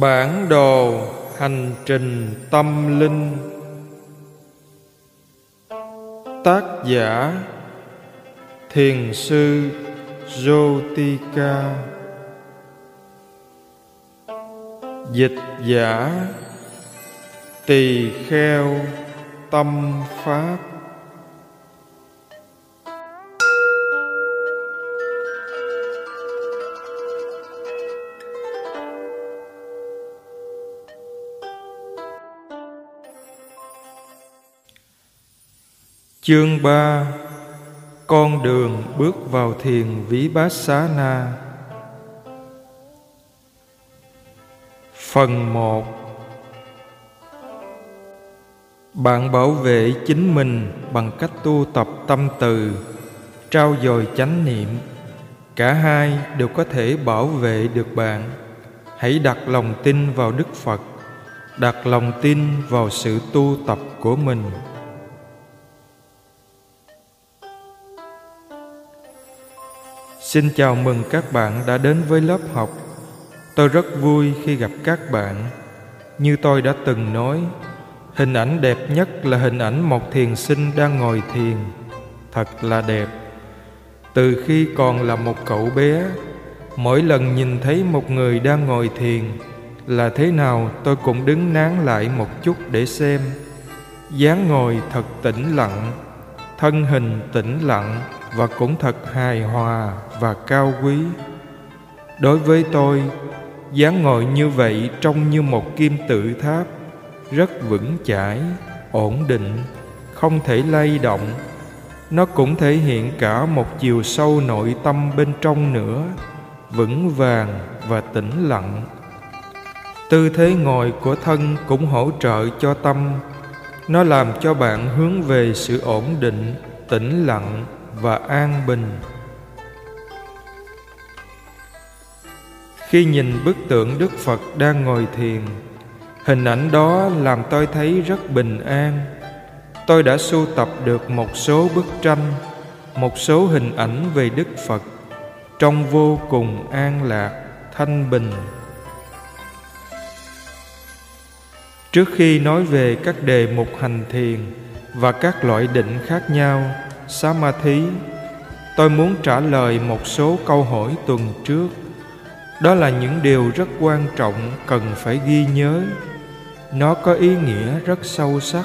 Bản đồ hành trình tâm linh. Tác giả Thiền sư Jotika Dịch giả Tỳ kheo tâm pháp. Chương 3 Con đường bước vào thiền Ví Bát Xá Na Phần 1 Bạn bảo vệ chính mình bằng cách tu tập tâm từ, trao dồi chánh niệm. Cả hai đều có thể bảo vệ được bạn. Hãy đặt lòng tin vào Đức Phật, đặt lòng tin vào sự tu tập của mình. Xin chào mừng các bạn đã đến với lớp học. Tôi rất vui khi gặp các bạn. Như tôi đã từng nói, hình ảnh đẹp nhất là hình ảnh một thiền sinh đang ngồi thiền. Thật là đẹp. Từ khi còn là một cậu bé, mỗi lần nhìn thấy một người đang ngồi thiền là thế nào tôi cũng đứng nán lại một chút để xem. dáng ngồi thật tĩnh lặng, thân hình tĩnh lặng và cũng thật hài hòa và cao quý. Đối với tôi, dáng ngồi như vậy trông như một kim tự tháp, rất vững chãi, ổn định, không thể lay động. Nó cũng thể hiện cả một chiều sâu nội tâm bên trong nữa, vững vàng và tĩnh lặng. Tư thế ngồi của thân cũng hỗ trợ cho tâm. Nó làm cho bạn hướng về sự ổn định, tĩnh lặng và an bình. Khi nhìn bức tượng đức phật đang ngồi thiền, hình ảnh đó làm tôi thấy rất bình an. Tôi đã sưu tập được một số bức tranh, một số hình ảnh về đức phật trong vô cùng an lạc, thanh bình. Trước khi nói về các đề mục hành thiền và các loại định khác nhau Samadhi, tôi muốn trả lời một số câu hỏi tuần trước. Đó là những điều rất quan trọng cần phải ghi nhớ. Nó có ý nghĩa rất sâu sắc.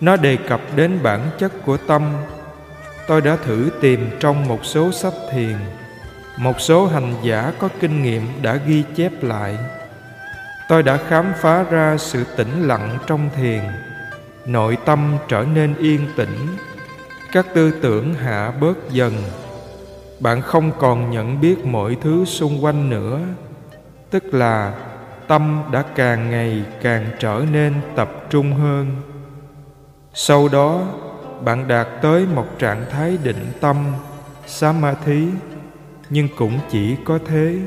Nó đề cập đến bản chất của tâm. Tôi đã thử tìm trong một số sách thiền. Một số hành giả có kinh nghiệm đã ghi chép lại. Tôi đã khám phá ra sự tĩnh lặng trong thiền. Nội tâm trở nên yên tĩnh các tư tưởng hạ bớt dần. Bạn không còn nhận biết mọi thứ xung quanh nữa. Tức là, tâm đã càng ngày càng trở nên tập trung hơn. Sau đó, bạn đạt tới một trạng thái định tâm, samadhi, nhưng cũng chỉ có thế.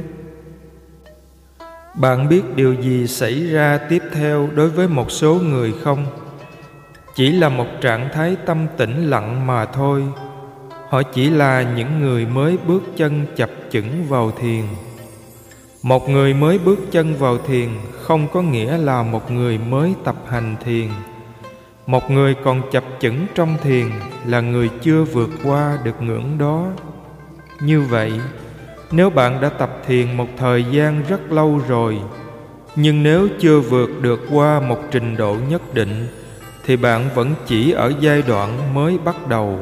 Bạn biết điều gì xảy ra tiếp theo đối với một số người không? Chỉ là một trạng thái tâm tĩnh lặng mà thôi. Họ chỉ là những người mới bước chân chập chững vào thiền. Một người mới bước chân vào thiền không có nghĩa là một người mới tập hành thiền. Một người còn chập chững trong thiền là người chưa vượt qua được ngưỡng đó. Như vậy, nếu bạn đã tập thiền một thời gian rất lâu rồi, nhưng nếu chưa vượt được qua một trình độ nhất định thì bạn vẫn chỉ ở giai đoạn mới bắt đầu.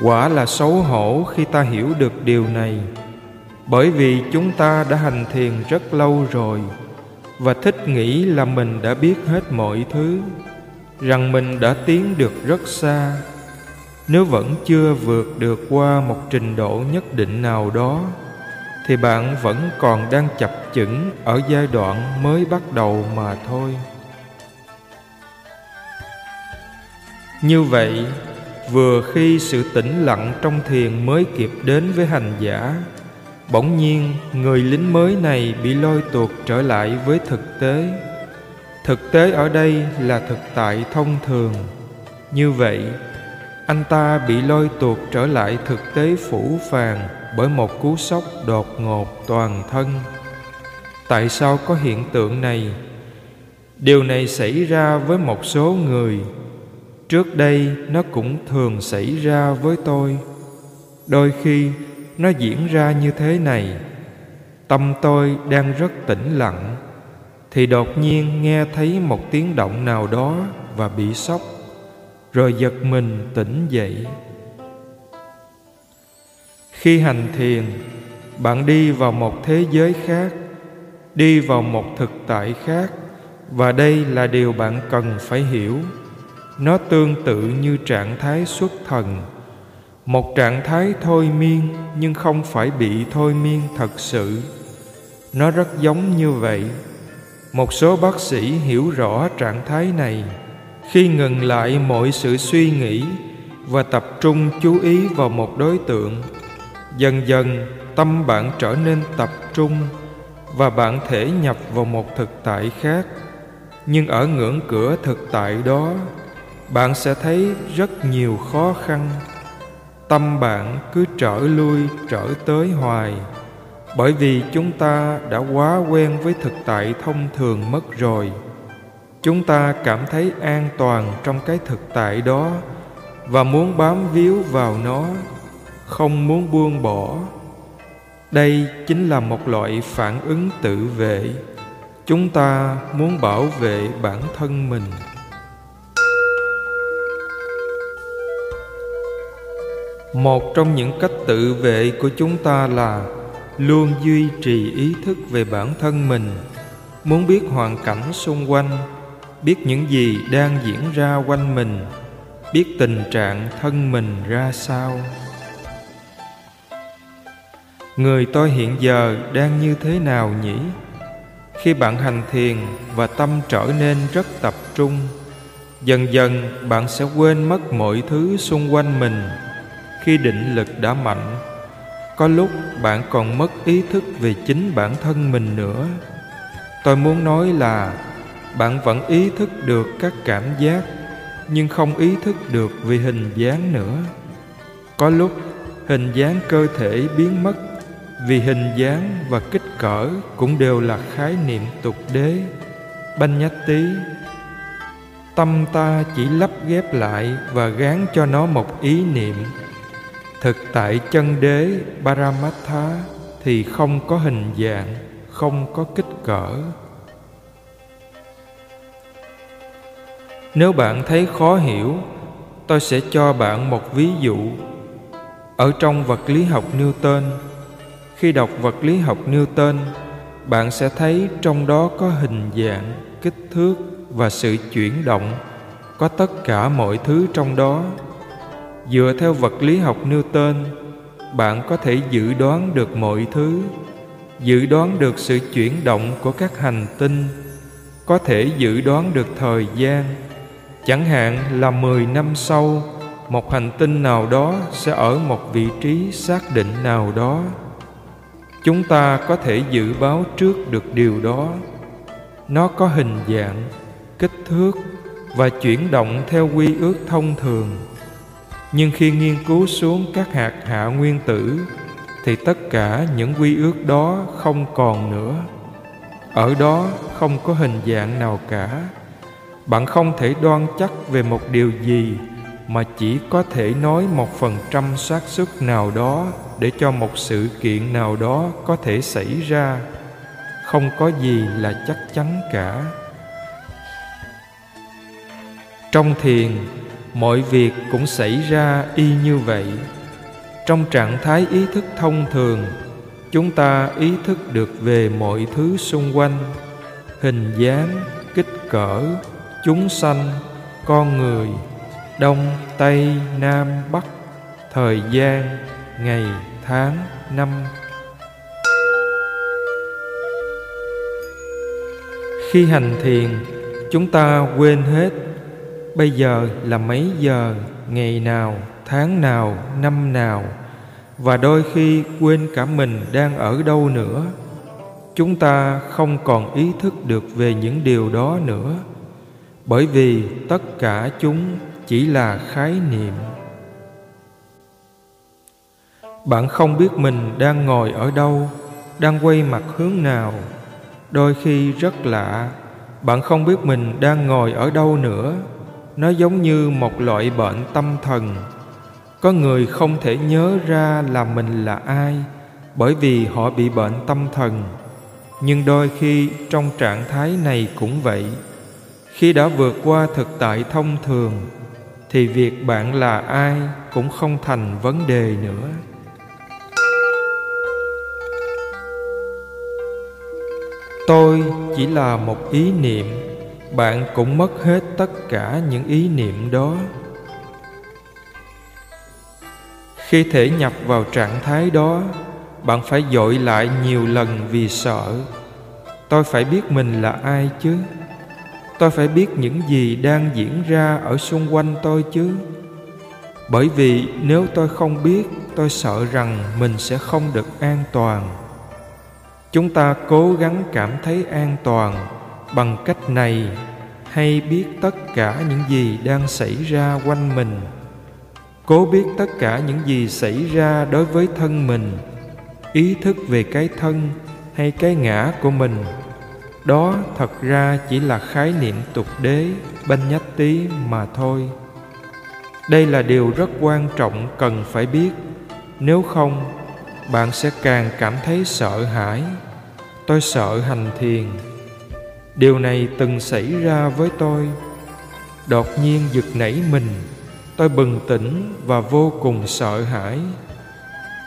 Quả là xấu hổ khi ta hiểu được điều này. Bởi vì chúng ta đã hành thiền rất lâu rồi và thích nghĩ là mình đã biết hết mọi thứ, rằng mình đã tiến được rất xa. Nếu vẫn chưa vượt được qua một trình độ nhất định nào đó, thì bạn vẫn còn đang chập chững ở giai đoạn mới bắt đầu mà thôi. Như vậy, vừa khi sự tĩnh lặng trong thiền mới kịp đến với hành giả, bỗng nhiên người lính mới này bị lôi tuột trở lại với thực tế. Thực tế ở đây là thực tại thông thường. Như vậy, anh ta bị lôi tuột trở lại thực tế phủ phàng bởi một cú sốc đột ngột toàn thân. tại sao có hiện tượng này điều này xảy ra với một số người trước đây nó cũng thường xảy ra với tôi. Đôi khi nó diễn ra như thế này. Tâm tôi đang rất tĩnh lặng, thì đột nhiên nghe thấy một tiếng động nào đó và bị sốc, rồi giật mình tỉnh dậy. Khi hành thiền, bạn đi vào một thế giới khác, đi vào một thực tại khác, và đây là điều bạn cần phải hiểu nó tương tự như trạng thái xuất thần. Một trạng thái thôi miên, nhưng không phải bị thôi miên thật sự. Nó rất giống như vậy. Một số bác sĩ hiểu rõ trạng thái này. Khi ngừng lại mọi sự suy nghĩ và tập trung chú ý vào một đối tượng, dần dần tâm bạn trở nên tập trung và bạn thể nhập vào một thực tại khác. Nhưng ở ngưỡng cửa thực tại đó bạn sẽ thấy rất nhiều khó khăn. Tâm bạn cứ trở lui, trở tới hoài. Bởi vì chúng ta đã quá quen với thực tại thông thường mất rồi. Chúng ta cảm thấy an toàn trong cái thực tại đó và muốn bám víu vào nó, không muốn buông bỏ. Đây chính là một loại phản ứng tự vệ. Chúng ta muốn bảo vệ bản thân mình. Một trong những cách tự vệ của chúng ta là luôn duy trì ý thức về bản thân mình. Muốn biết hoàn cảnh xung quanh, biết những gì đang diễn ra quanh mình, biết tình trạng thân mình ra sao. Người tôi hiện giờ đang như thế nào nhỉ? Khi bạn hành thiền và tâm trở nên rất tập trung, dần dần bạn sẽ quên mất mọi thứ xung quanh mình khi định lực đã mạnh, có lúc bạn còn mất ý thức về chính bản thân mình nữa. Tôi muốn nói là, bạn vẫn ý thức được các cảm giác, nhưng không ý thức được về hình dáng nữa. Có lúc, hình dáng cơ thể biến mất vì hình dáng và kích cỡ cũng đều là khái niệm tục đế. Banh nhát tí tâm ta chỉ lắp ghép lại và gán cho nó một ý niệm thực tại chân đế paramattha thì không có hình dạng, không có kích cỡ. Nếu bạn thấy khó hiểu, tôi sẽ cho bạn một ví dụ. Ở trong vật lý học Newton, khi đọc vật lý học Newton, bạn sẽ thấy trong đó có hình dạng, kích thước và sự chuyển động, có tất cả mọi thứ trong đó dựa theo vật lý học newton, bạn có thể dự đoán được mọi thứ, dự đoán được sự chuyển động của các hành tinh, có thể dự đoán được thời gian. Chẳng hạn là 10 năm sau, một hành tinh nào đó sẽ ở một vị trí xác định nào đó. Chúng ta có thể dự báo trước được điều đó. Nó có hình dạng, kích thước và chuyển động theo quy ước thông thường nhưng khi nghiên cứu xuống các hạt hạ nguyên tử, thì tất cả những quy ước đó không còn nữa. Ở đó không có hình dạng nào cả. Bạn không thể đoan chắc về một điều gì mà chỉ có thể nói một phần trăm xác suất nào đó để cho một sự kiện nào đó có thể xảy ra. Không có gì là chắc chắn cả. Trong thiền mọi việc cũng xảy ra y như vậy. Trong trạng thái ý thức thông thường, chúng ta ý thức được về mọi thứ xung quanh. Hình dáng, kích cỡ, chúng sanh, con người, đông, tây, nam, bắc, thời gian, ngày, tháng, năm. Khi hành thiền, chúng ta quên hết bây giờ là mấy giờ, ngày nào, tháng nào, năm nào? Và đôi khi quên cả mình đang ở đâu nữa. Chúng ta không còn ý thức được về những điều đó nữa. Bởi vì tất cả chúng chỉ là khái niệm. Bạn không biết mình đang ngồi ở đâu, đang quay mặt hướng nào. Đôi khi rất lạ, bạn không biết mình đang ngồi ở đâu nữa nó giống như một loại bệnh tâm thần. Có người không thể nhớ ra là mình là ai bởi vì họ bị bệnh tâm thần. Nhưng đôi khi trong trạng thái này cũng vậy. Khi đã vượt qua thực tại thông thường, thì việc bạn là ai cũng không thành vấn đề nữa. Tôi chỉ là một ý niệm bạn cũng mất hết tất cả những ý niệm đó. Khi thể nhập vào trạng thái đó, bạn phải dội lại nhiều lần vì sợ. Tôi phải biết mình là ai chứ? Tôi phải biết những gì đang diễn ra ở xung quanh tôi chứ? Bởi vì nếu tôi không biết, tôi sợ rằng mình sẽ không được an toàn. Chúng ta cố gắng cảm thấy an toàn bằng cách này, hay biết tất cả những gì đang xảy ra quanh mình. Cố biết tất cả những gì xảy ra đối với thân mình, ý thức về cái thân hay cái ngã của mình. Đó thật ra chỉ là khái niệm tục đế, banh nhách tí mà thôi. Đây là điều rất quan trọng cần phải biết. Nếu không, bạn sẽ càng cảm thấy sợ hãi. Tôi sợ hành thiền điều này từng xảy ra với tôi. Đột nhiên giật nảy mình, tôi bừng tỉnh và vô cùng sợ hãi.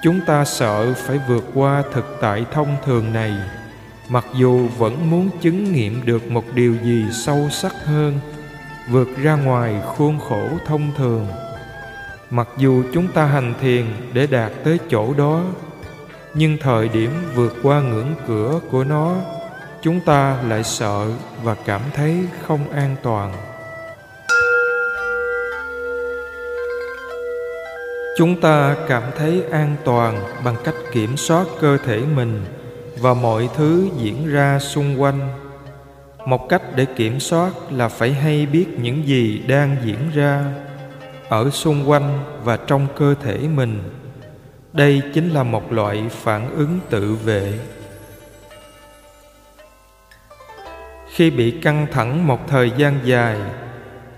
Chúng ta sợ phải vượt qua thực tại thông thường này, mặc dù vẫn muốn chứng nghiệm được một điều gì sâu sắc hơn, vượt ra ngoài khuôn khổ thông thường. Mặc dù chúng ta hành thiền để đạt tới chỗ đó, nhưng thời điểm vượt qua ngưỡng cửa của nó chúng ta lại sợ và cảm thấy không an toàn. Chúng ta cảm thấy an toàn bằng cách kiểm soát cơ thể mình và mọi thứ diễn ra xung quanh. Một cách để kiểm soát là phải hay biết những gì đang diễn ra ở xung quanh và trong cơ thể mình. Đây chính là một loại phản ứng tự vệ. Khi bị căng thẳng một thời gian dài,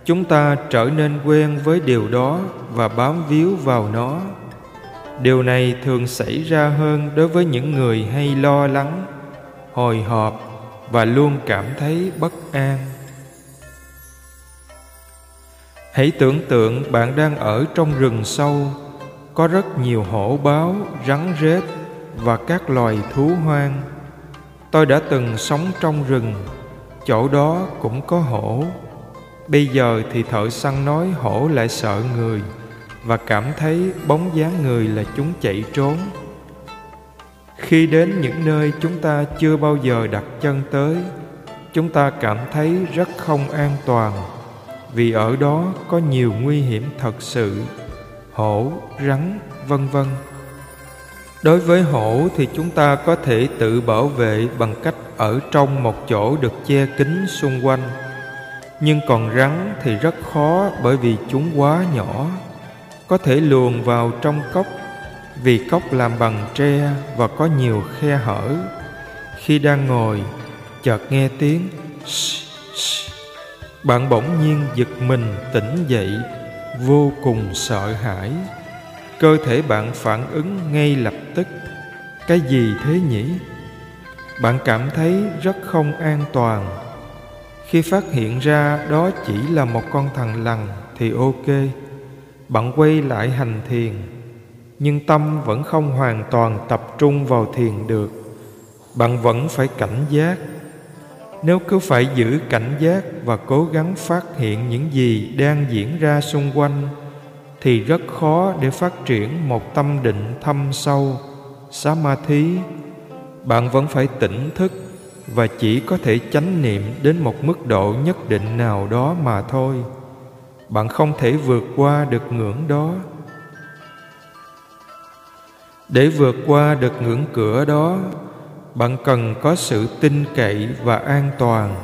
chúng ta trở nên quen với điều đó và bám víu vào nó. Điều này thường xảy ra hơn đối với những người hay lo lắng, hồi hộp và luôn cảm thấy bất an. Hãy tưởng tượng bạn đang ở trong rừng sâu, có rất nhiều hổ báo, rắn rết và các loài thú hoang. Tôi đã từng sống trong rừng chỗ đó cũng có hổ. Bây giờ thì thợ săn nói hổ lại sợ người và cảm thấy bóng dáng người là chúng chạy trốn. Khi đến những nơi chúng ta chưa bao giờ đặt chân tới, chúng ta cảm thấy rất không an toàn vì ở đó có nhiều nguy hiểm thật sự, hổ, rắn, vân vân. Đối với hổ thì chúng ta có thể tự bảo vệ bằng cách ở trong một chỗ được che kín xung quanh. Nhưng còn rắn thì rất khó bởi vì chúng quá nhỏ. Có thể luồn vào trong cốc vì cốc làm bằng tre và có nhiều khe hở. Khi đang ngồi chợt nghe tiếng shh, shh. bạn bỗng nhiên giật mình tỉnh dậy vô cùng sợ hãi. Cơ thể bạn phản ứng ngay lập tức. Cái gì thế nhỉ? Bạn cảm thấy rất không an toàn. Khi phát hiện ra đó chỉ là một con thằng lằn thì ok. Bạn quay lại hành thiền, nhưng tâm vẫn không hoàn toàn tập trung vào thiền được. Bạn vẫn phải cảnh giác. Nếu cứ phải giữ cảnh giác và cố gắng phát hiện những gì đang diễn ra xung quanh, thì rất khó để phát triển một tâm định thâm sâu, samadhi bạn vẫn phải tỉnh thức và chỉ có thể chánh niệm đến một mức độ nhất định nào đó mà thôi. Bạn không thể vượt qua được ngưỡng đó. Để vượt qua được ngưỡng cửa đó, bạn cần có sự tin cậy và an toàn.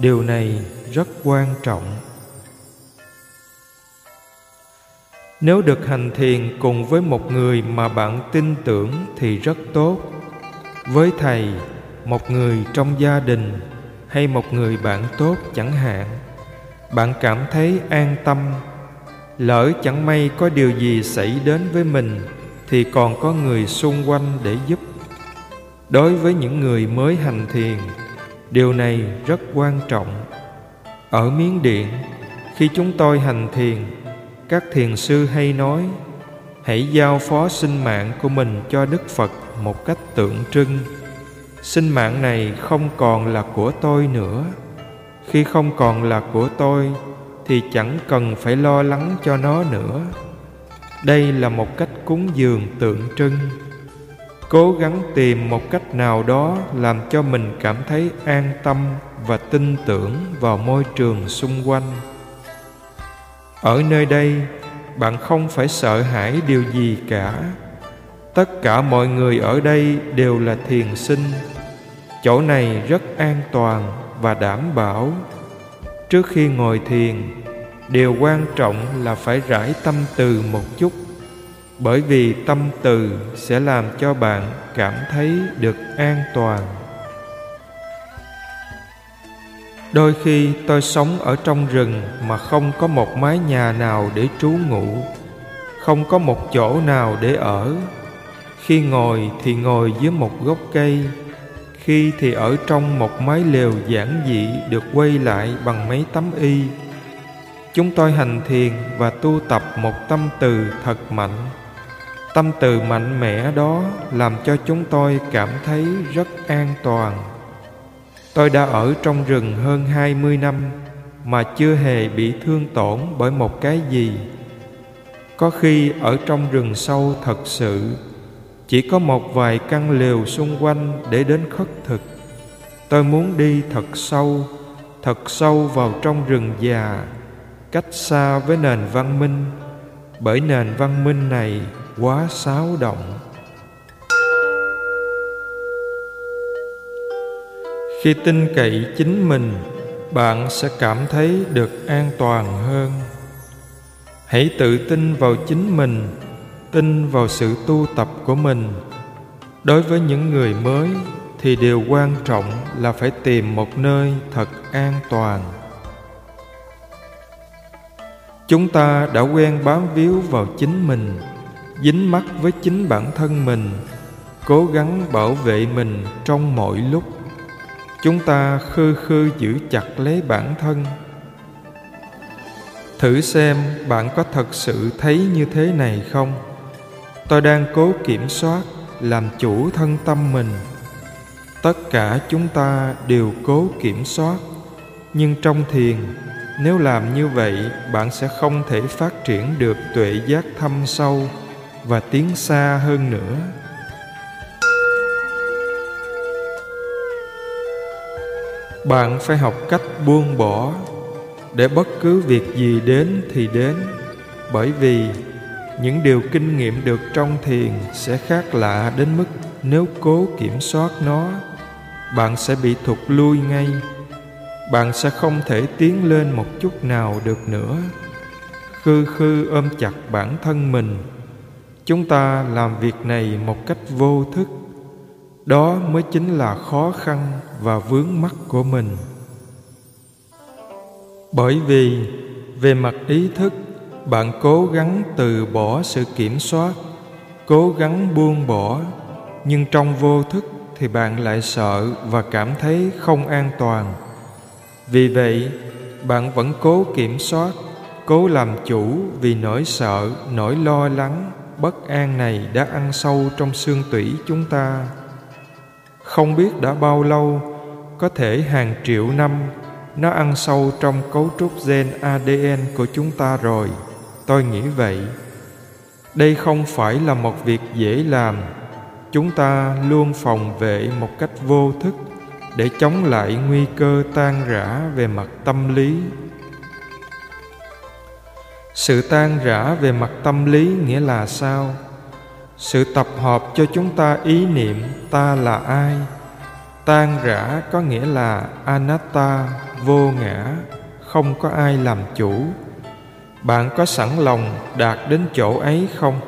Điều này rất quan trọng. Nếu được hành thiền cùng với một người mà bạn tin tưởng thì rất tốt với thầy, một người trong gia đình hay một người bạn tốt chẳng hạn, bạn cảm thấy an tâm. Lỡ chẳng may có điều gì xảy đến với mình, thì còn có người xung quanh để giúp. Đối với những người mới hành thiền, điều này rất quan trọng. Ở miến điện, khi chúng tôi hành thiền, các thiền sư hay nói, hãy giao phó sinh mạng của mình cho đức phật một cách tượng trưng. Sinh mạng này không còn là của tôi nữa. Khi không còn là của tôi, thì chẳng cần phải lo lắng cho nó nữa. Đây là một cách cúng dường tượng trưng. Cố gắng tìm một cách nào đó làm cho mình cảm thấy an tâm và tin tưởng vào môi trường xung quanh. Ở nơi đây, bạn không phải sợ hãi điều gì cả tất cả mọi người ở đây đều là thiền sinh. Chỗ này rất an toàn và đảm bảo. Trước khi ngồi thiền, điều quan trọng là phải rải tâm từ một chút, bởi vì tâm từ sẽ làm cho bạn cảm thấy được an toàn. Đôi khi tôi sống ở trong rừng mà không có một mái nhà nào để trú ngụ, không có một chỗ nào để ở khi ngồi thì ngồi dưới một gốc cây, khi thì ở trong một mái lều giản dị được quay lại bằng mấy tấm y. Chúng tôi hành thiền và tu tập một tâm từ thật mạnh. Tâm từ mạnh mẽ đó làm cho chúng tôi cảm thấy rất an toàn. Tôi đã ở trong rừng hơn 20 năm mà chưa hề bị thương tổn bởi một cái gì. Có khi ở trong rừng sâu thật sự chỉ có một vài căn lều xung quanh để đến khất thực. Tôi muốn đi thật sâu thật sâu vào trong rừng già, cách xa với nền văn minh, bởi nền văn minh này quá xáo động. Khi tin cậy chính mình, bạn sẽ cảm thấy được an toàn hơn. Hãy tự tin vào chính mình tin vào sự tu tập của mình. Đối với những người mới thì điều quan trọng là phải tìm một nơi thật an toàn. Chúng ta đã quen bám víu vào chính mình, dính mắc với chính bản thân mình, cố gắng bảo vệ mình trong mọi lúc. Chúng ta khư khư giữ chặt lấy bản thân. Thử xem bạn có thật sự thấy như thế này không? Tôi đang cố kiểm soát, làm chủ thân tâm mình. Tất cả chúng ta đều cố kiểm soát. Nhưng trong thiền, nếu làm như vậy, bạn sẽ không thể phát triển được tuệ giác thâm sâu và tiến xa hơn nữa. Bạn phải học cách buông bỏ. Để bất cứ việc gì đến thì đến. Bởi vì những điều kinh nghiệm được trong thiền sẽ khác lạ đến mức nếu cố kiểm soát nó, bạn sẽ bị thụt lui ngay. Bạn sẽ không thể tiến lên một chút nào được nữa. Khư khư ôm chặt bản thân mình. Chúng ta làm việc này một cách vô thức. Đó mới chính là khó khăn và vướng mắc của mình. Bởi vì về mặt ý thức bạn cố gắng từ bỏ sự kiểm soát, cố gắng buông bỏ, nhưng trong vô thức thì bạn lại sợ và cảm thấy không an toàn. Vì vậy, bạn vẫn cố kiểm soát, cố làm chủ vì nỗi sợ, nỗi lo lắng, bất an này đã ăn sâu trong xương tủy chúng ta. Không biết đã bao lâu, có thể hàng triệu năm, nó ăn sâu trong cấu trúc gen adn của chúng ta rồi tôi nghĩ vậy. Đây không phải là một việc dễ làm. Chúng ta luôn phòng vệ một cách vô thức để chống lại nguy cơ tan rã về mặt tâm lý. Sự tan rã về mặt tâm lý nghĩa là sao? Sự tập hợp cho chúng ta ý niệm ta là ai? Tan rã có nghĩa là anatta, vô ngã, không có ai làm chủ bạn có sẵn lòng đạt đến chỗ ấy không?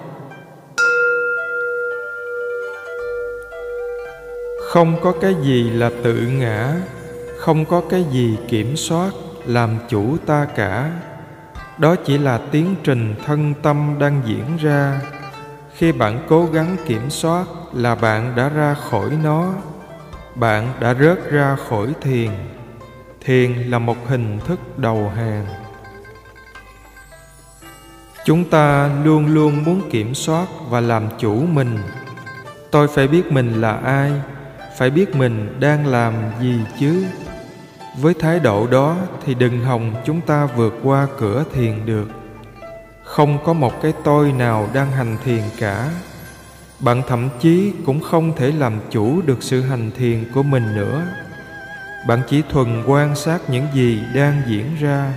Không có cái gì là tự ngã, không có cái gì kiểm soát, làm chủ ta cả. Đó chỉ là tiến trình thân tâm đang diễn ra. Khi bạn cố gắng kiểm soát là bạn đã ra khỏi nó, bạn đã rớt ra khỏi thiền. Thiền là một hình thức đầu hàng chúng ta luôn luôn muốn kiểm soát và làm chủ mình. Tôi phải biết mình là ai, phải biết mình đang làm gì chứ. Với thái độ đó thì đừng hòng chúng ta vượt qua cửa thiền được. Không có một cái tôi nào đang hành thiền cả. Bạn thậm chí cũng không thể làm chủ được sự hành thiền của mình nữa. Bạn chỉ thuần quan sát những gì đang diễn ra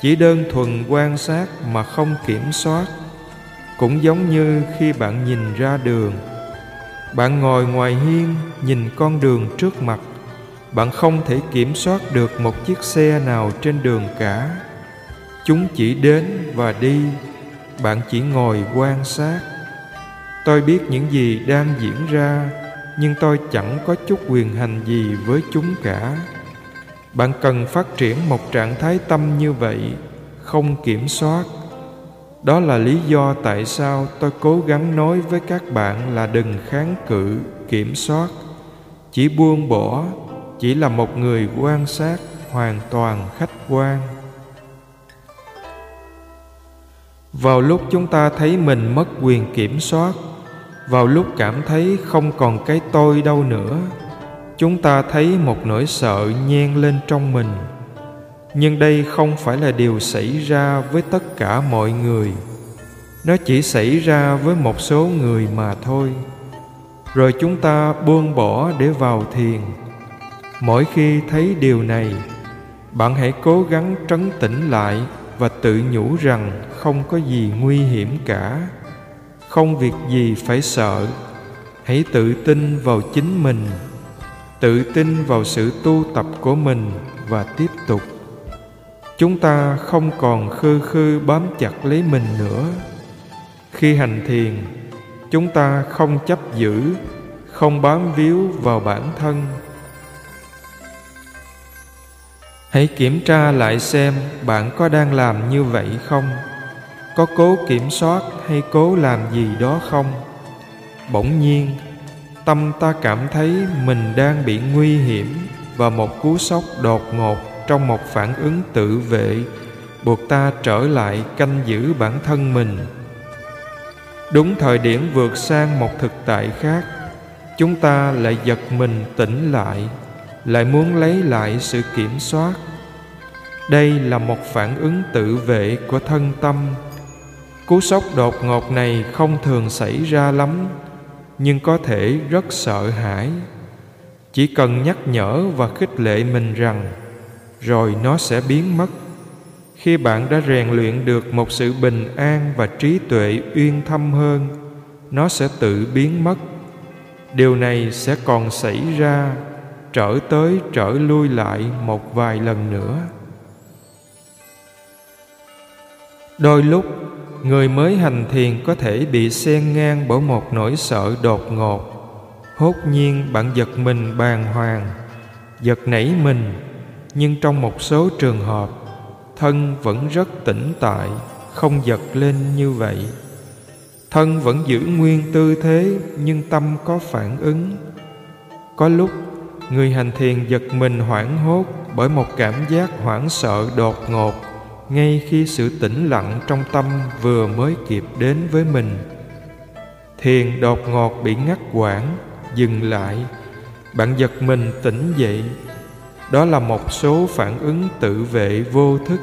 chỉ đơn thuần quan sát mà không kiểm soát. Cũng giống như khi bạn nhìn ra đường. Bạn ngồi ngoài hiên, nhìn con đường trước mặt. Bạn không thể kiểm soát được một chiếc xe nào trên đường cả. Chúng chỉ đến và đi. Bạn chỉ ngồi quan sát. Tôi biết những gì đang diễn ra, nhưng tôi chẳng có chút quyền hành gì với chúng cả bạn cần phát triển một trạng thái tâm như vậy, không kiểm soát. Đó là lý do tại sao tôi cố gắng nói với các bạn là đừng kháng cự, kiểm soát. Chỉ buông bỏ, chỉ là một người quan sát hoàn toàn khách quan. Vào lúc chúng ta thấy mình mất quyền kiểm soát, vào lúc cảm thấy không còn cái tôi đâu nữa chúng ta thấy một nỗi sợ nhen lên trong mình. Nhưng đây không phải là điều xảy ra với tất cả mọi người. Nó chỉ xảy ra với một số người mà thôi. Rồi chúng ta buông bỏ để vào thiền. Mỗi khi thấy điều này, bạn hãy cố gắng trấn tĩnh lại và tự nhủ rằng không có gì nguy hiểm cả. Không việc gì phải sợ. Hãy tự tin vào chính mình tự tin vào sự tu tập của mình và tiếp tục. Chúng ta không còn khư khư bám chặt lấy mình nữa. Khi hành thiền, chúng ta không chấp giữ, không bám víu vào bản thân. Hãy kiểm tra lại xem bạn có đang làm như vậy không? Có cố kiểm soát hay cố làm gì đó không? Bỗng nhiên tâm ta cảm thấy mình đang bị nguy hiểm và một cú sốc đột ngột trong một phản ứng tự vệ buộc ta trở lại canh giữ bản thân mình. Đúng thời điểm vượt sang một thực tại khác, chúng ta lại giật mình tỉnh lại lại muốn lấy lại sự kiểm soát. Đây là một phản ứng tự vệ của thân tâm. Cú sốc đột ngột này không thường xảy ra lắm nhưng có thể rất sợ hãi. Chỉ cần nhắc nhở và khích lệ mình rằng, rồi nó sẽ biến mất. Khi bạn đã rèn luyện được một sự bình an và trí tuệ uyên thâm hơn, nó sẽ tự biến mất. Điều này sẽ còn xảy ra, trở tới trở lui lại một vài lần nữa. Đôi lúc người mới hành thiền có thể bị xen ngang bởi một nỗi sợ đột ngột. Hốt nhiên bạn giật mình bàng hoàng. Giật nảy mình, nhưng trong một số trường hợp, thân vẫn rất tĩnh tại, không giật lên như vậy. Thân vẫn giữ nguyên tư thế, nhưng tâm có phản ứng. Có lúc, người hành thiền giật mình hoảng hốt bởi một cảm giác hoảng sợ đột ngột ngay khi sự tĩnh lặng trong tâm vừa mới kịp đến với mình, thiền đột ngột bị ngắt quãng, dừng lại. Bạn giật mình tỉnh dậy. Đó là một số phản ứng tự vệ vô thức.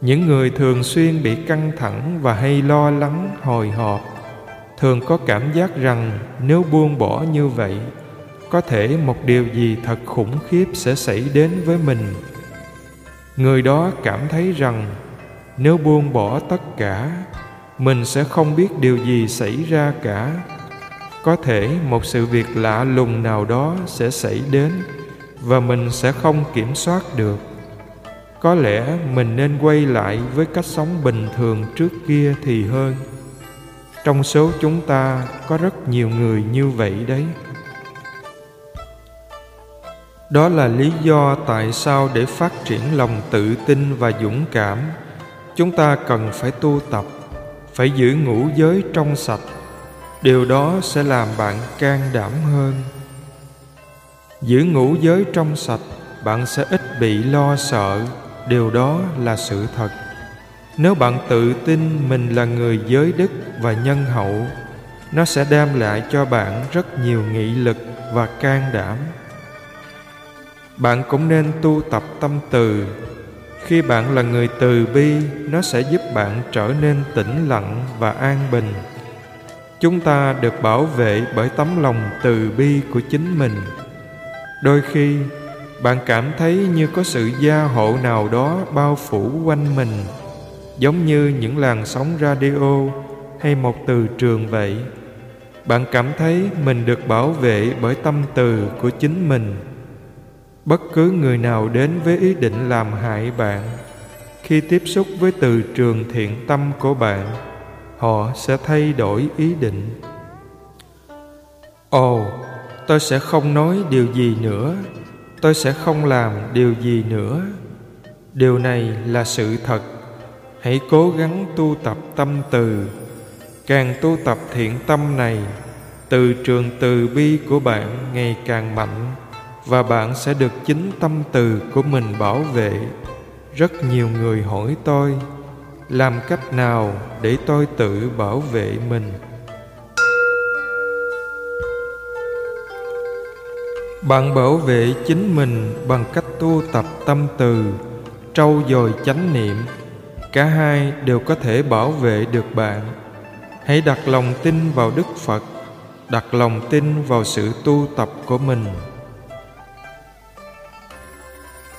Những người thường xuyên bị căng thẳng và hay lo lắng, hồi hộp, thường có cảm giác rằng nếu buông bỏ như vậy, có thể một điều gì thật khủng khiếp sẽ xảy đến với mình người đó cảm thấy rằng nếu buông bỏ tất cả, mình sẽ không biết điều gì xảy ra cả. Có thể một sự việc lạ lùng nào đó sẽ xảy đến và mình sẽ không kiểm soát được. Có lẽ mình nên quay lại với cách sống bình thường trước kia thì hơn. Trong số chúng ta có rất nhiều người như vậy đấy đó là lý do tại sao để phát triển lòng tự tin và dũng cảm, chúng ta cần phải tu tập, phải giữ ngũ giới trong sạch. Điều đó sẽ làm bạn can đảm hơn. Giữ ngũ giới trong sạch, bạn sẽ ít bị lo sợ. Điều đó là sự thật. Nếu bạn tự tin mình là người giới đức và nhân hậu, nó sẽ đem lại cho bạn rất nhiều nghị lực và can đảm bạn cũng nên tu tập tâm từ. Khi bạn là người từ bi, nó sẽ giúp bạn trở nên tĩnh lặng và an bình. Chúng ta được bảo vệ bởi tấm lòng từ bi của chính mình. Đôi khi, bạn cảm thấy như có sự gia hộ nào đó bao phủ quanh mình, giống như những làn sóng radio hay một từ trường vậy. Bạn cảm thấy mình được bảo vệ bởi tâm từ của chính mình bất cứ người nào đến với ý định làm hại bạn, khi tiếp xúc với từ trường thiện tâm của bạn, họ sẽ thay đổi ý định. Ồ, tôi sẽ không nói điều gì nữa, tôi sẽ không làm điều gì nữa. Điều này là sự thật. Hãy cố gắng tu tập tâm từ. Càng tu tập thiện tâm này, từ trường từ bi của bạn ngày càng mạnh và bạn sẽ được chính tâm từ của mình bảo vệ. Rất nhiều người hỏi tôi, làm cách nào để tôi tự bảo vệ mình? Bạn bảo vệ chính mình bằng cách tu tập tâm từ, trau dồi chánh niệm. Cả hai đều có thể bảo vệ được bạn. Hãy đặt lòng tin vào đức phật, đặt lòng tin vào sự tu tập của mình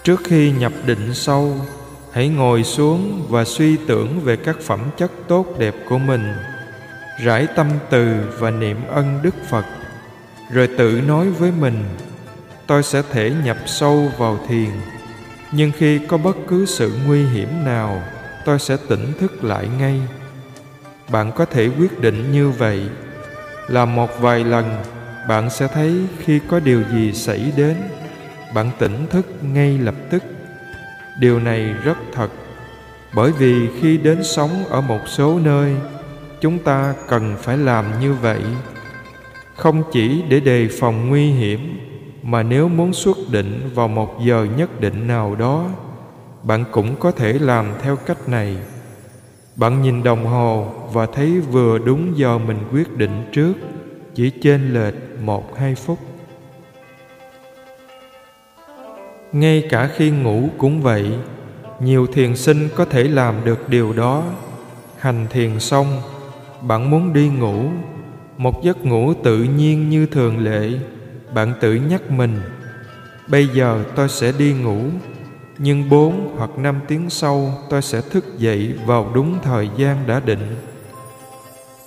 trước khi nhập định sâu, hãy ngồi xuống và suy tưởng về các phẩm chất tốt đẹp của mình. Rải tâm từ và niệm ân đức phật, rồi tự nói với mình, tôi sẽ thể nhập sâu vào thiền, nhưng khi có bất cứ sự nguy hiểm nào, tôi sẽ tỉnh thức lại ngay. Bạn có thể quyết định như vậy. Là một vài lần, bạn sẽ thấy khi có điều gì xảy đến bạn tỉnh thức ngay lập tức. Điều này rất thật, bởi vì khi đến sống ở một số nơi, chúng ta cần phải làm như vậy. Không chỉ để đề phòng nguy hiểm, mà nếu muốn xuất định vào một giờ nhất định nào đó, bạn cũng có thể làm theo cách này. Bạn nhìn đồng hồ và thấy vừa đúng giờ mình quyết định trước, chỉ trên lệch một hai phút. Ngay cả khi ngủ cũng vậy, nhiều thiền sinh có thể làm được điều đó. Hành thiền xong, bạn muốn đi ngủ. Một giấc ngủ tự nhiên như thường lệ, bạn tự nhắc mình, bây giờ tôi sẽ đi ngủ. Nhưng bốn hoặc năm tiếng sau, tôi sẽ thức dậy vào đúng thời gian đã định.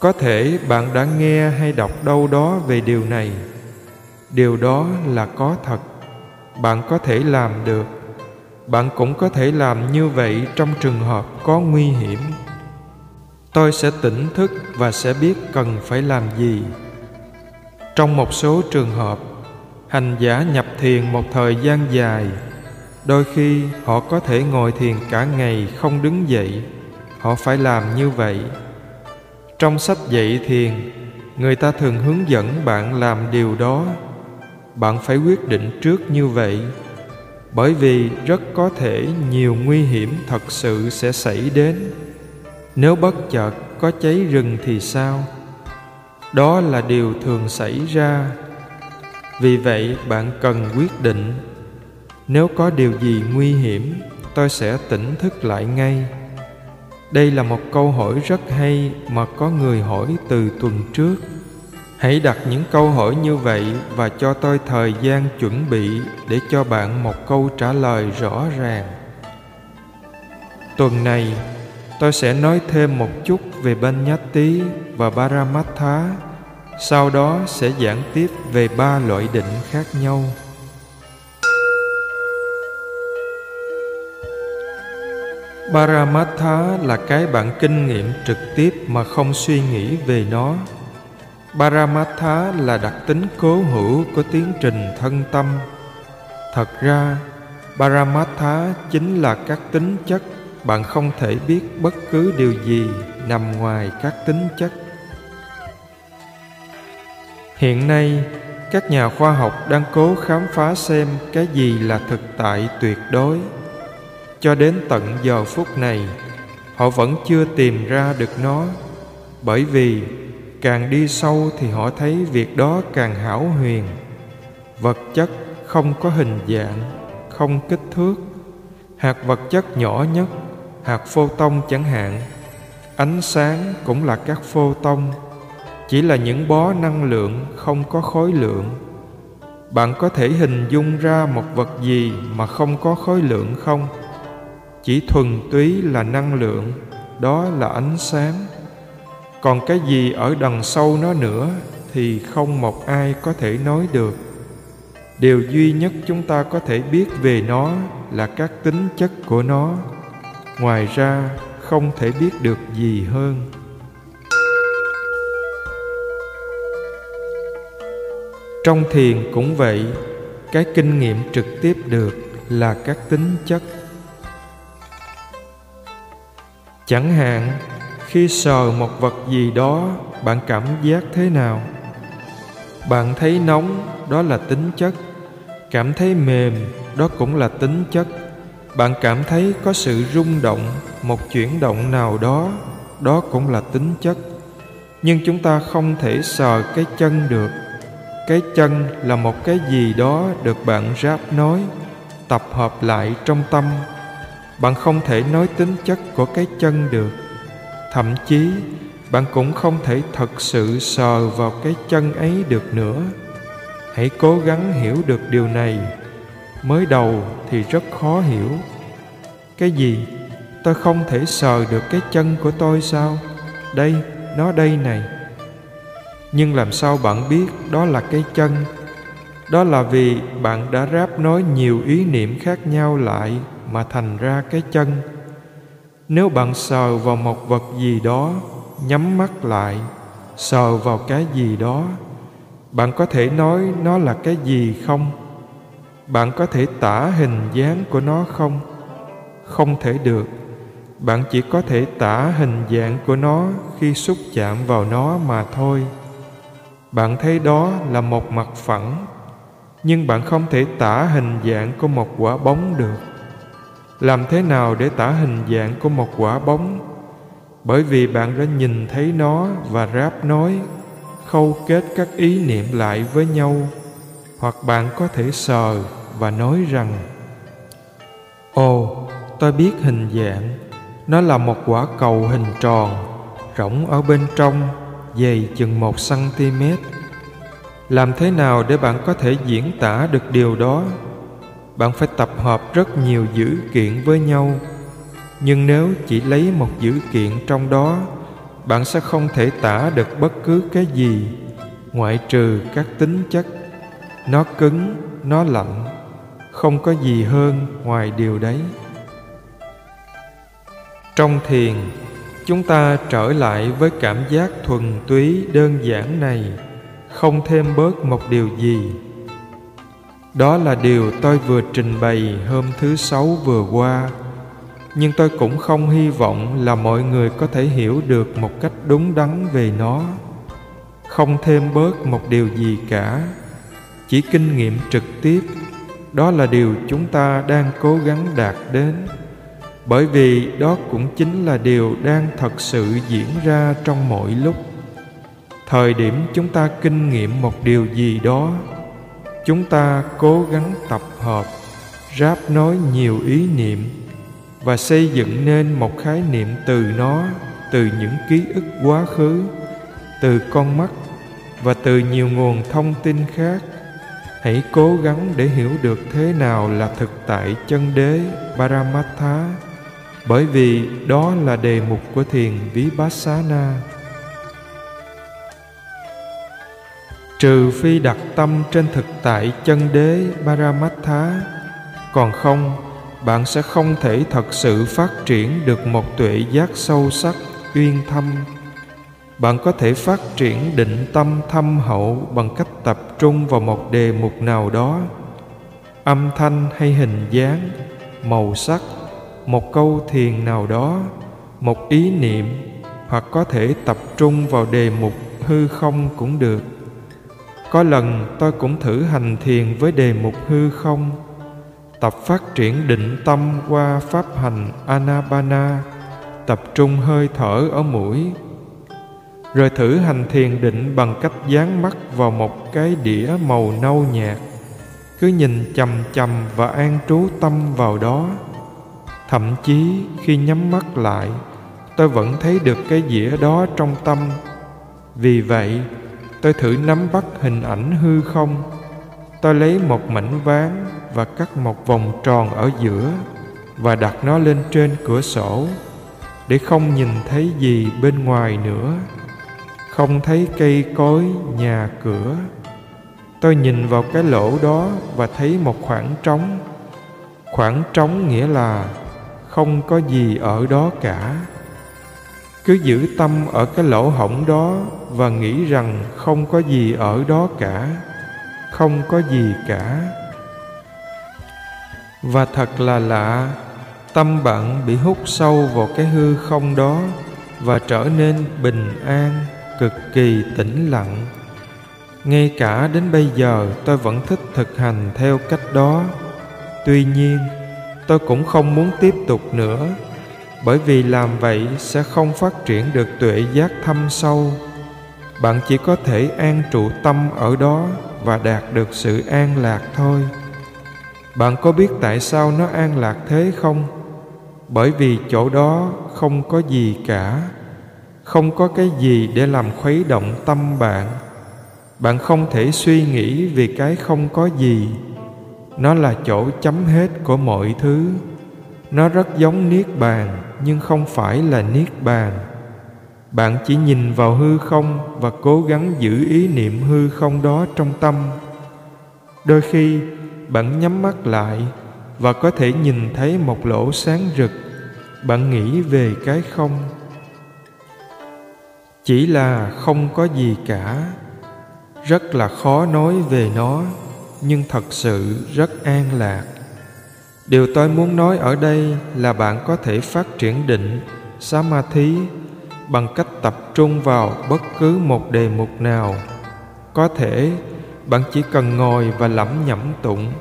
Có thể bạn đã nghe hay đọc đâu đó về điều này. Điều đó là có thật bạn có thể làm được. Bạn cũng có thể làm như vậy trong trường hợp có nguy hiểm. Tôi sẽ tỉnh thức và sẽ biết cần phải làm gì. Trong một số trường hợp, hành giả nhập thiền một thời gian dài, đôi khi họ có thể ngồi thiền cả ngày không đứng dậy. Họ phải làm như vậy. Trong sách dạy thiền, người ta thường hướng dẫn bạn làm điều đó bạn phải quyết định trước như vậy. Bởi vì rất có thể nhiều nguy hiểm thật sự sẽ xảy đến. Nếu bất chợt có cháy rừng thì sao? Đó là điều thường xảy ra. Vì vậy bạn cần quyết định. Nếu có điều gì nguy hiểm, tôi sẽ tỉnh thức lại ngay. Đây là một câu hỏi rất hay mà có người hỏi từ tuần trước hãy đặt những câu hỏi như vậy và cho tôi thời gian chuẩn bị để cho bạn một câu trả lời rõ ràng tuần này tôi sẽ nói thêm một chút về bên nhát tý và Baramattha, sau đó sẽ giảng tiếp về ba loại định khác nhau Baramattha là cái bạn kinh nghiệm trực tiếp mà không suy nghĩ về nó. Paramatha là đặc tính cố hữu của tiến trình thân tâm. thật ra, paramatha chính là các tính chất bạn không thể biết bất cứ điều gì nằm ngoài các tính chất hiện nay, các nhà khoa học đang cố khám phá xem cái gì là thực tại tuyệt đối cho đến tận giờ phút này, họ vẫn chưa tìm ra được nó, bởi vì càng đi sâu thì họ thấy việc đó càng hảo huyền. Vật chất không có hình dạng, không kích thước. Hạt vật chất nhỏ nhất, hạt phô tông chẳng hạn. Ánh sáng cũng là các phô tông chỉ là những bó năng lượng không có khối lượng. Bạn có thể hình dung ra một vật gì mà không có khối lượng không? Chỉ thuần túy là năng lượng, đó là ánh sáng còn cái gì ở đằng sau nó nữa thì không một ai có thể nói được. Điều duy nhất chúng ta có thể biết về nó là các tính chất của nó. Ngoài ra, không thể biết được gì hơn. Trong thiền cũng vậy, cái kinh nghiệm trực tiếp được là các tính chất. Chẳng hạn khi sờ một vật gì đó, bạn cảm giác thế nào? Bạn thấy nóng, đó là tính chất. Cảm thấy mềm, đó cũng là tính chất. Bạn cảm thấy có sự rung động, một chuyển động nào đó đó cũng là tính chất. Nhưng chúng ta không thể sờ cái chân được. Cái chân là một cái gì đó được bạn ráp nói, tập hợp lại trong tâm. Bạn không thể nói tính chất của cái chân được thậm chí bạn cũng không thể thật sự sờ vào cái chân ấy được nữa. Hãy cố gắng hiểu được điều này. Mới đầu thì rất khó hiểu. Cái gì? Tôi không thể sờ được cái chân của tôi sao? Đây, nó đây này. Nhưng làm sao bạn biết đó là cái chân? Đó là vì bạn đã ráp nối nhiều ý niệm khác nhau lại mà thành ra cái chân nếu bạn sờ vào một vật gì đó, nhắm mắt lại, sờ vào cái gì đó, bạn có thể nói nó là cái gì không? Bạn có thể tả hình dáng của nó không? Không thể được. Bạn chỉ có thể tả hình dạng của nó khi xúc chạm vào nó mà thôi. Bạn thấy đó là một mặt phẳng, nhưng bạn không thể tả hình dạng của một quả bóng được làm thế nào để tả hình dạng của một quả bóng? Bởi vì bạn đã nhìn thấy nó và ráp nói, khâu kết các ý niệm lại với nhau. Hoặc bạn có thể sờ và nói rằng, ồ, tôi biết hình dạng. Nó là một quả cầu hình tròn, rỗng ở bên trong, dày chừng một cm làm thế nào để bạn có thể diễn tả được điều đó? Bạn phải tập hợp rất nhiều dữ kiện với nhau. Nhưng nếu chỉ lấy một dữ kiện trong đó, bạn sẽ không thể tả được bất cứ cái gì, ngoại trừ các tính chất. Nó cứng, nó lạnh, không có gì hơn ngoài điều đấy. Trong thiền, chúng ta trở lại với cảm giác thuần túy đơn giản này, không thêm bớt một điều gì đó là điều tôi vừa trình bày hôm thứ sáu vừa qua. Nhưng tôi cũng không hy vọng là mọi người có thể hiểu được một cách đúng đắn về nó. Không thêm bớt một điều gì cả. Chỉ kinh nghiệm trực tiếp. Đó là điều chúng ta đang cố gắng đạt đến. Bởi vì đó cũng chính là điều đang thật sự diễn ra trong mỗi lúc. Thời điểm chúng ta kinh nghiệm một điều gì đó chúng ta cố gắng tập hợp ráp nối nhiều ý niệm và xây dựng nên một khái niệm từ nó từ những ký ức quá khứ từ con mắt và từ nhiều nguồn thông tin khác hãy cố gắng để hiểu được thế nào là thực tại chân đế paramattha, bởi vì đó là đề mục của thiền Vipassana. Trừ phi đặt tâm trên thực tại chân đế paramattha còn không, bạn sẽ không thể thật sự phát triển được một tuệ giác sâu sắc, uyên thâm. Bạn có thể phát triển định tâm thâm hậu bằng cách tập trung vào một đề mục nào đó âm thanh hay hình dáng màu sắc một câu thiền nào đó một ý niệm hoặc có thể tập trung vào đề mục hư không cũng được có lần tôi cũng thử hành thiền với đề mục hư không. Tập phát triển định tâm qua pháp hành anapana tập trung hơi thở ở mũi. Rồi thử hành thiền định bằng cách dán mắt vào một cái đĩa màu nâu nhạt, cứ nhìn chằm chằm và an trú tâm vào đó. Thậm chí khi nhắm mắt lại, tôi vẫn thấy được cái dĩa đó trong tâm. Vì vậy tôi thử nắm bắt hình ảnh hư không. Tôi lấy một mảnh ván và cắt một vòng tròn ở giữa và đặt nó lên trên cửa sổ để không nhìn thấy gì bên ngoài nữa. Không thấy cây cối, nhà cửa. Tôi nhìn vào cái lỗ đó và thấy một khoảng trống. Khoảng trống nghĩa là không có gì ở đó cả cứ giữ tâm ở cái lỗ hổng đó và nghĩ rằng không có gì ở đó cả, không có gì cả. Và thật là lạ, tâm bạn bị hút sâu vào cái hư không đó và trở nên bình an, cực kỳ tĩnh lặng. Ngay cả đến bây giờ tôi vẫn thích thực hành theo cách đó. Tuy nhiên, tôi cũng không muốn tiếp tục nữa bởi vì làm vậy sẽ không phát triển được tuệ giác thâm sâu. Bạn chỉ có thể an trụ tâm ở đó và đạt được sự an lạc thôi. Bạn có biết tại sao nó an lạc thế không? Bởi vì chỗ đó không có gì cả. Không có cái gì để làm khuấy động tâm bạn. Bạn không thể suy nghĩ vì cái không có gì. Nó là chỗ chấm hết của mọi thứ nó rất giống niết bàn, nhưng không phải là niết bàn. Bạn chỉ nhìn vào hư không và cố gắng giữ ý niệm hư không đó trong tâm. Đôi khi, bạn nhắm mắt lại và có thể nhìn thấy một lỗ sáng rực. Bạn nghĩ về cái không. Chỉ là không có gì cả. Rất là khó nói về nó, nhưng thật sự rất an lạc điều tôi muốn nói ở đây là bạn có thể phát triển định, samadhi, bằng cách tập trung vào bất cứ một đề mục nào. Có thể, bạn chỉ cần ngồi và lẩm nhẩm tụng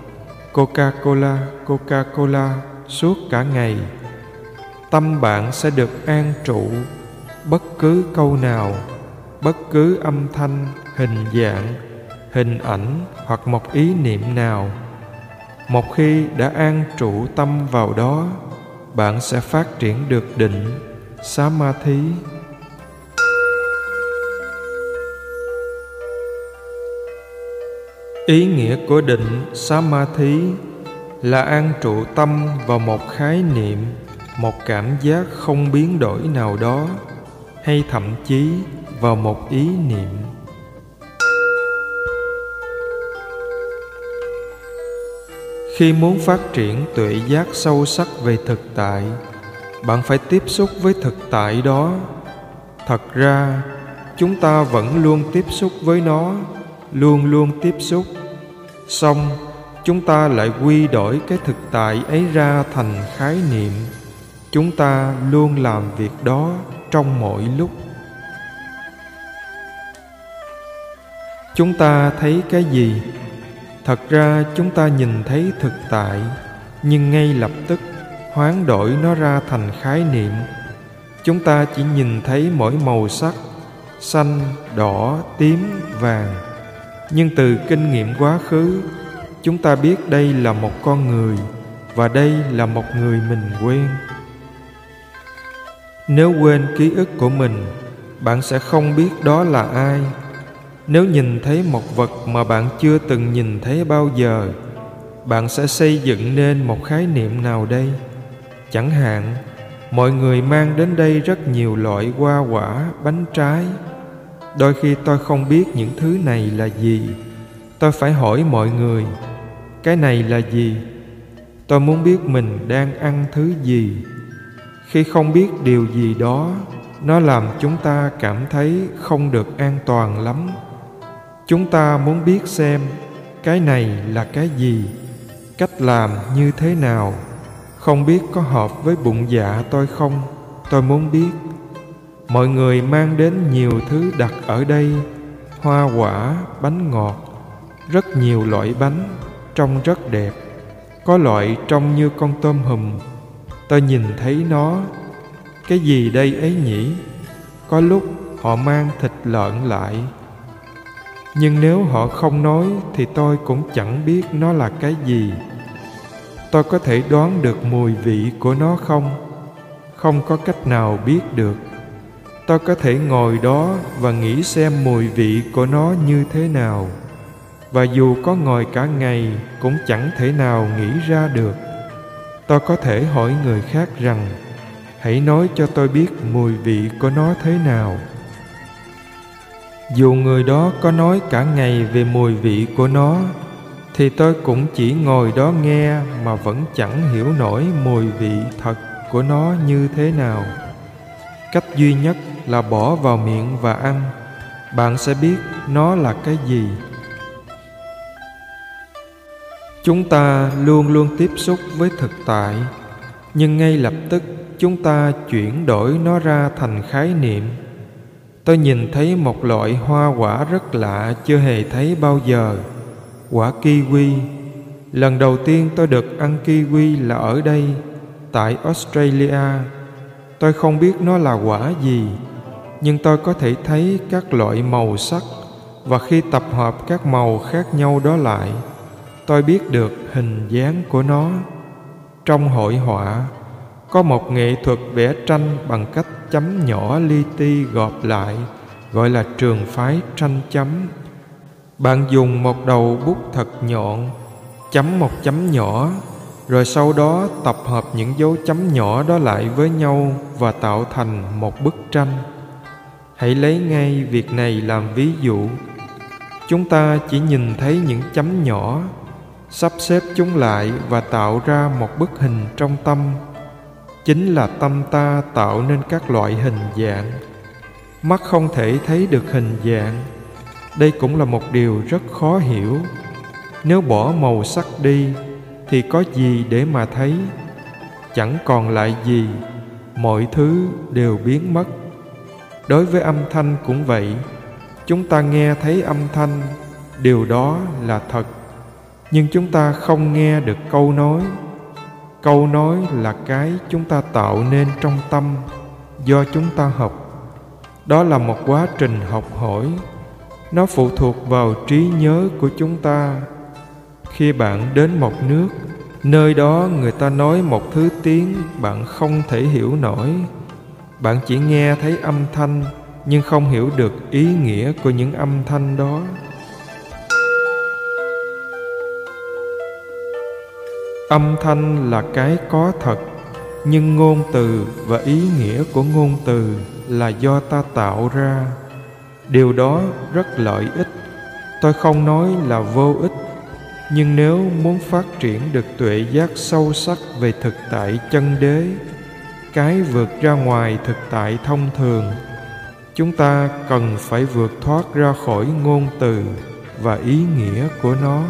coca cola coca cola suốt cả ngày. Tâm bạn sẽ được an trụ bất cứ câu nào, bất cứ âm thanh, hình dạng, hình ảnh hoặc một ý niệm nào một khi đã an trụ tâm vào đó, bạn sẽ phát triển được định, samadhi. Ý nghĩa của định, samadhi là an trụ tâm vào một khái niệm, một cảm giác không biến đổi nào đó, hay thậm chí vào một ý niệm. Khi muốn phát triển tuệ giác sâu sắc về thực tại, bạn phải tiếp xúc với thực tại đó. Thật ra, chúng ta vẫn luôn tiếp xúc với nó, luôn luôn tiếp xúc. Xong, chúng ta lại quy đổi cái thực tại ấy ra thành khái niệm. Chúng ta luôn làm việc đó trong mọi lúc. Chúng ta thấy cái gì? Thật ra chúng ta nhìn thấy thực tại, nhưng ngay lập tức, hoán đổi nó ra thành khái niệm. Chúng ta chỉ nhìn thấy mỗi màu sắc, xanh, đỏ, tím, vàng. Nhưng từ kinh nghiệm quá khứ, chúng ta biết đây là một con người và đây là một người mình quen nếu quên ký ức của mình, bạn sẽ không biết đó là ai nếu nhìn thấy một vật mà bạn chưa từng nhìn thấy bao giờ, bạn sẽ xây dựng nên một khái niệm nào đây? Chẳng hạn, mọi người mang đến đây rất nhiều loại hoa quả, bánh trái. Đôi khi tôi không biết những thứ này là gì. Tôi phải hỏi mọi người, cái này là gì? Tôi muốn biết mình đang ăn thứ gì. Khi không biết điều gì đó, nó làm chúng ta cảm thấy không được an toàn lắm chúng ta muốn biết xem cái này là cái gì, cách làm như thế nào. Không biết có hợp với bụng dạ tôi không? Tôi muốn biết. Mọi người mang đến nhiều thứ đặt ở đây. Hoa quả, bánh ngọt, rất nhiều loại bánh, trông rất đẹp. Có loại trông như con tôm hùm. Tôi nhìn thấy nó. Cái gì đây ấy nhỉ? Có lúc họ mang thịt lợn lại nhưng nếu họ không nói thì tôi cũng chẳng biết nó là cái gì. Tôi có thể đoán được mùi vị của nó không? Không có cách nào biết được. Tôi có thể ngồi đó và nghĩ xem mùi vị của nó như thế nào. Và dù có ngồi cả ngày cũng chẳng thể nào nghĩ ra được. Tôi có thể hỏi người khác rằng, hãy nói cho tôi biết mùi vị của nó thế nào dù người đó có nói cả ngày về mùi vị của nó, thì tôi cũng chỉ ngồi đó nghe mà vẫn chẳng hiểu nổi mùi vị thật của nó như thế nào. Cách duy nhất là bỏ vào miệng và ăn. Bạn sẽ biết nó là cái gì. Chúng ta luôn luôn tiếp xúc với thực tại, nhưng ngay lập tức chúng ta chuyển đổi nó ra thành khái niệm tôi nhìn thấy một loại hoa quả rất lạ chưa hề thấy bao giờ. Quả kiwi. Lần đầu tiên tôi được ăn kiwi là ở đây, tại australia. Tôi không biết nó là quả gì, nhưng tôi có thể thấy các loại màu sắc và khi tập hợp các màu khác nhau đó lại, tôi biết được hình dáng của nó. Trong hội họa, có một nghệ thuật vẽ tranh bằng cách chấm nhỏ li ti gọp lại, gọi là trường phái tranh chấm. Bạn dùng một đầu bút thật nhọn, chấm một chấm nhỏ, rồi sau đó tập hợp những dấu chấm nhỏ đó lại với nhau và tạo thành một bức tranh. Hãy lấy ngay việc này làm ví dụ. Chúng ta chỉ nhìn thấy những chấm nhỏ, sắp xếp chúng lại và tạo ra một bức hình trong tâm chính là tâm ta tạo nên các loại hình dạng. Mắt không thể thấy được hình dạng. Đây cũng là một điều rất khó hiểu. Nếu bỏ màu sắc đi, thì có gì để mà thấy? Chẳng còn lại gì, mọi thứ đều biến mất. Đối với âm thanh cũng vậy. Chúng ta nghe thấy âm thanh, điều đó là thật. Nhưng chúng ta không nghe được câu nói câu nói là cái chúng ta tạo nên trong tâm, do chúng ta học. Đó là một quá trình học hỏi. Nó phụ thuộc vào trí nhớ của chúng ta. Khi bạn đến một nước, nơi đó người ta nói một thứ tiếng bạn không thể hiểu nổi. Bạn chỉ nghe thấy âm thanh, nhưng không hiểu được ý nghĩa của những âm thanh đó. Âm thanh là cái có thật, nhưng ngôn từ và ý nghĩa của ngôn từ là do ta tạo ra. Điều đó rất lợi ích. Tôi không nói là vô ích, nhưng nếu muốn phát triển được tuệ giác sâu sắc về thực tại chân đế, cái vượt ra ngoài thực tại thông thường, chúng ta cần phải vượt thoát ra khỏi ngôn từ và ý nghĩa của nó.